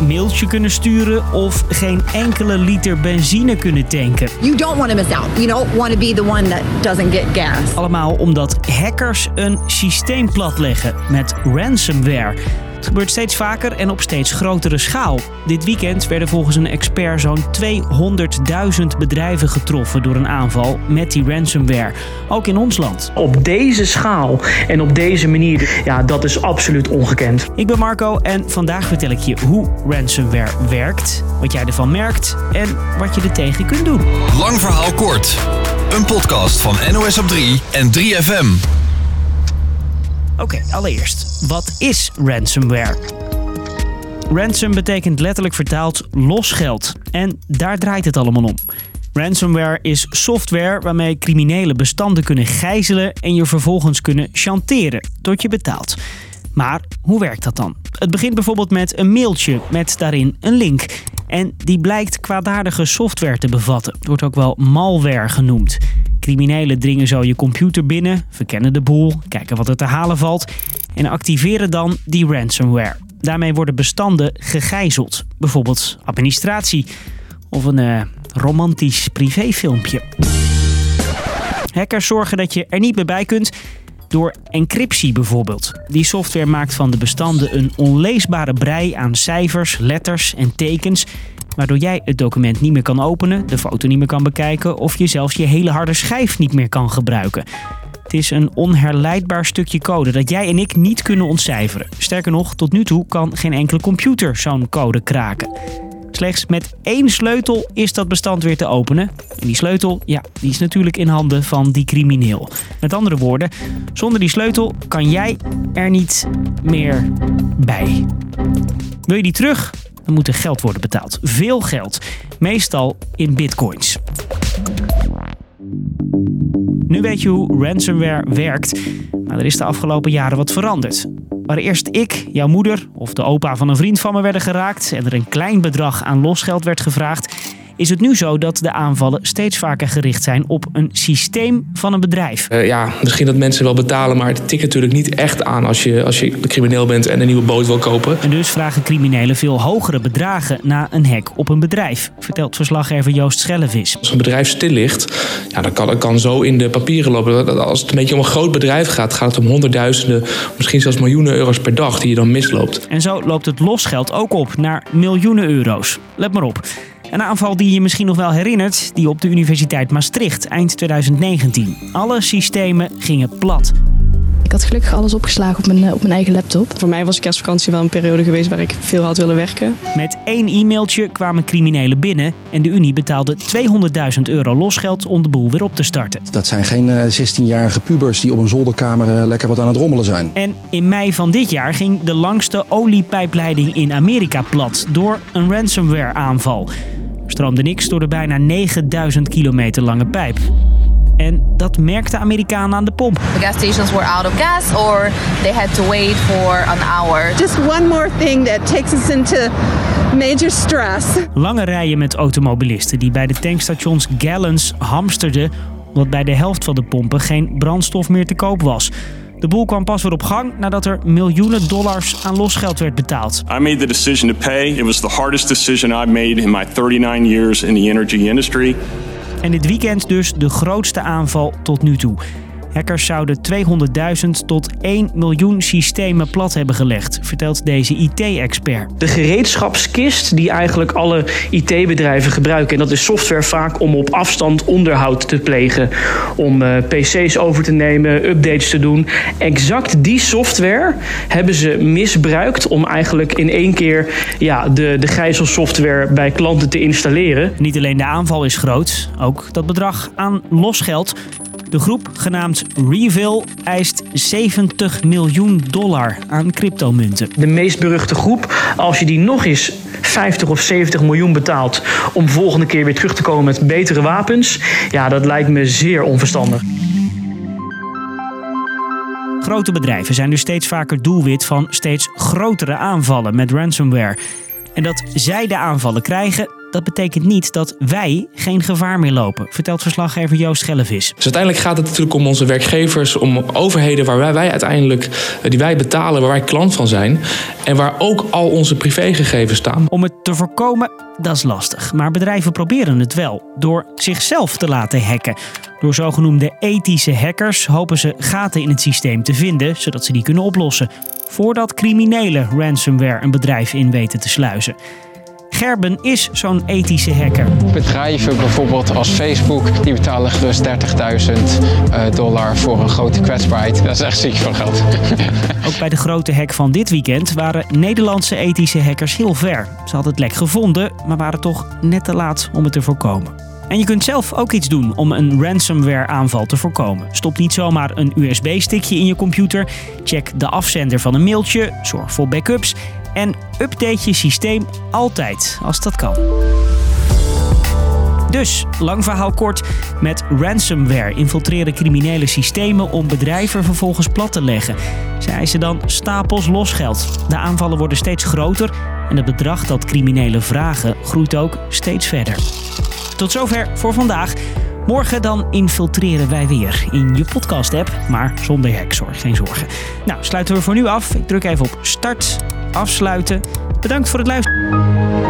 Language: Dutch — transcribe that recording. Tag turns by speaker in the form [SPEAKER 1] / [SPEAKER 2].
[SPEAKER 1] mailtje kunnen sturen of geen enkele liter benzine kunnen tanken.
[SPEAKER 2] You don't want to miss out. You don't want to be the one that doesn't get gas.
[SPEAKER 1] Allemaal omdat hackers een systeem platleggen met ransomware. Het gebeurt steeds vaker en op steeds grotere schaal. Dit weekend werden volgens een expert zo'n 200.000 bedrijven getroffen door een aanval met die ransomware. Ook in ons land.
[SPEAKER 3] Op deze schaal en op deze manier, ja, dat is absoluut ongekend.
[SPEAKER 1] Ik ben Marco en vandaag vertel ik je hoe ransomware werkt, wat jij ervan merkt en wat je er tegen kunt doen.
[SPEAKER 4] Lang verhaal kort. Een podcast van NOS op 3 en 3FM.
[SPEAKER 1] Oké, allereerst, wat is ransomware? Ransom betekent letterlijk vertaald losgeld. En daar draait het allemaal om. Ransomware is software waarmee criminelen bestanden kunnen gijzelen en je vervolgens kunnen chanteren tot je betaalt. Maar hoe werkt dat dan? Het begint bijvoorbeeld met een mailtje met daarin een link. En die blijkt kwaadaardige software te bevatten. Het wordt ook wel malware genoemd. Criminelen dringen zo je computer binnen, verkennen de boel, kijken wat er te halen valt en activeren dan die ransomware. Daarmee worden bestanden gegijzeld, bijvoorbeeld administratie of een uh, romantisch privéfilmpje. Hackers zorgen dat je er niet meer bij kunt door encryptie bijvoorbeeld. Die software maakt van de bestanden een onleesbare brei aan cijfers, letters en tekens waardoor jij het document niet meer kan openen, de foto niet meer kan bekijken of je zelfs je hele harde schijf niet meer kan gebruiken. Het is een onherleidbaar stukje code dat jij en ik niet kunnen ontcijferen. Sterker nog, tot nu toe kan geen enkele computer zo'n code kraken. Slechts met één sleutel is dat bestand weer te openen. En die sleutel, ja, die is natuurlijk in handen van die crimineel. Met andere woorden, zonder die sleutel kan jij er niet meer bij. Wil je die terug? Dan moet er geld worden betaald. Veel geld. Meestal in bitcoins. Nu weet je hoe ransomware werkt, maar er is de afgelopen jaren wat veranderd. Waar eerst ik, jouw moeder of de opa van een vriend van me werden geraakt en er een klein bedrag aan losgeld werd gevraagd, is het nu zo dat de aanvallen steeds vaker gericht zijn op een systeem van een bedrijf.
[SPEAKER 5] Uh, ja, misschien dat mensen wel betalen, maar het tikt natuurlijk niet echt aan als je, als je crimineel bent en een nieuwe boot wil kopen.
[SPEAKER 1] En dus vragen criminelen veel hogere bedragen na een hack op een bedrijf, vertelt verslaggever Joost Schellevis.
[SPEAKER 5] Als een bedrijf stil ligt, ja, dan kan het kan zo in de papieren lopen. Als het een beetje om een groot bedrijf gaat, gaat het om honderdduizenden, misschien zelfs miljoenen euro's per dag die je dan misloopt.
[SPEAKER 1] En zo loopt het losgeld ook op naar miljoenen euro's. Let maar op. Een aanval die je misschien nog wel herinnert, die op de Universiteit Maastricht eind 2019. Alle systemen gingen plat.
[SPEAKER 6] Ik had gelukkig alles opgeslagen op mijn, eh, op mijn eigen laptop.
[SPEAKER 7] Voor mij was kerstvakantie wel een periode geweest waar ik veel had willen werken.
[SPEAKER 1] Met één e-mailtje kwamen criminelen binnen en de Unie betaalde 200.000 euro losgeld om de boel weer op te starten.
[SPEAKER 8] Dat zijn geen 16-jarige eh, pubers die op een zolderkamer eh, lekker wat aan het rommelen zijn.
[SPEAKER 1] En in mei van dit jaar ging de langste oliepijpleiding in Amerika plat door een ransomware aanval. Stroomde niks door de bijna 9000 kilometer lange pijp. En dat merkte Amerikanen aan de pomp.
[SPEAKER 9] The gas stations were out of gas or they had to wait for an hour.
[SPEAKER 10] Just one more thing that takes us into major stress.
[SPEAKER 1] Lange rijen met automobilisten die bij de tankstations gallons hamsterden omdat bij de helft van de pompen geen brandstof meer te koop was. De boel kwam pas weer op gang nadat er miljoenen dollars aan losgeld werd betaald.
[SPEAKER 11] I made the decision to pay. It was the hardest decision I've made in my 39 years in the energy industry.
[SPEAKER 1] En dit weekend dus de grootste aanval tot nu toe. Hackers zouden 200.000 tot 1 miljoen systemen plat hebben gelegd, vertelt deze IT-expert.
[SPEAKER 3] De gereedschapskist die eigenlijk alle IT-bedrijven gebruiken. En dat is software vaak om op afstand onderhoud te plegen. Om uh, PC's over te nemen, updates te doen. Exact die software hebben ze misbruikt om eigenlijk in één keer ja, de, de gijzelsoftware bij klanten te installeren.
[SPEAKER 1] Niet alleen de aanval is groot, ook dat bedrag aan losgeld de groep, genaamd Reveal, eist 70 miljoen dollar aan cryptomunten.
[SPEAKER 3] De meest beruchte groep, als je die nog eens 50 of 70 miljoen betaalt om volgende keer weer terug te komen met betere wapens, ja, dat lijkt me zeer onverstandig.
[SPEAKER 1] Grote bedrijven zijn dus steeds vaker doelwit van steeds grotere aanvallen met ransomware. En dat zij de aanvallen krijgen, dat betekent niet dat wij geen gevaar meer lopen, vertelt verslaggever Joost Gellevis.
[SPEAKER 5] Dus uiteindelijk gaat het natuurlijk om onze werkgevers, om overheden waar wij, wij uiteindelijk, eh, die wij betalen, waar wij klant van zijn. En waar ook al onze privégegevens staan.
[SPEAKER 1] Om het te voorkomen, dat is lastig. Maar bedrijven proberen het wel door zichzelf te laten hacken. Door zogenoemde ethische hackers hopen ze gaten in het systeem te vinden, zodat ze die kunnen oplossen. Voordat criminelen ransomware een bedrijf in weten te sluizen. Gerben is zo'n ethische hacker.
[SPEAKER 12] Bedrijven bijvoorbeeld als Facebook, die betalen gerust 30.000 dollar voor een grote kwetsbaarheid. Dat is echt ziek van geld.
[SPEAKER 1] Ook bij de grote hack van dit weekend waren Nederlandse ethische hackers heel ver. Ze hadden het lek gevonden, maar waren toch net te laat om het te voorkomen. En je kunt zelf ook iets doen om een ransomware aanval te voorkomen. Stop niet zomaar een USB-stickje in je computer. Check de afzender van een mailtje. Zorg voor backups. En update je systeem altijd als dat kan. Dus, lang verhaal kort, met ransomware infiltreren criminele systemen om bedrijven vervolgens plat te leggen. Ze eisen dan stapels losgeld. De aanvallen worden steeds groter en het bedrag dat criminelen vragen groeit ook steeds verder. Tot zover voor vandaag. Morgen dan infiltreren wij weer in je podcast-app, maar zonder hackzorg, geen zorgen. Nou, sluiten we voor nu af. Ik druk even op start, afsluiten. Bedankt voor het luisteren.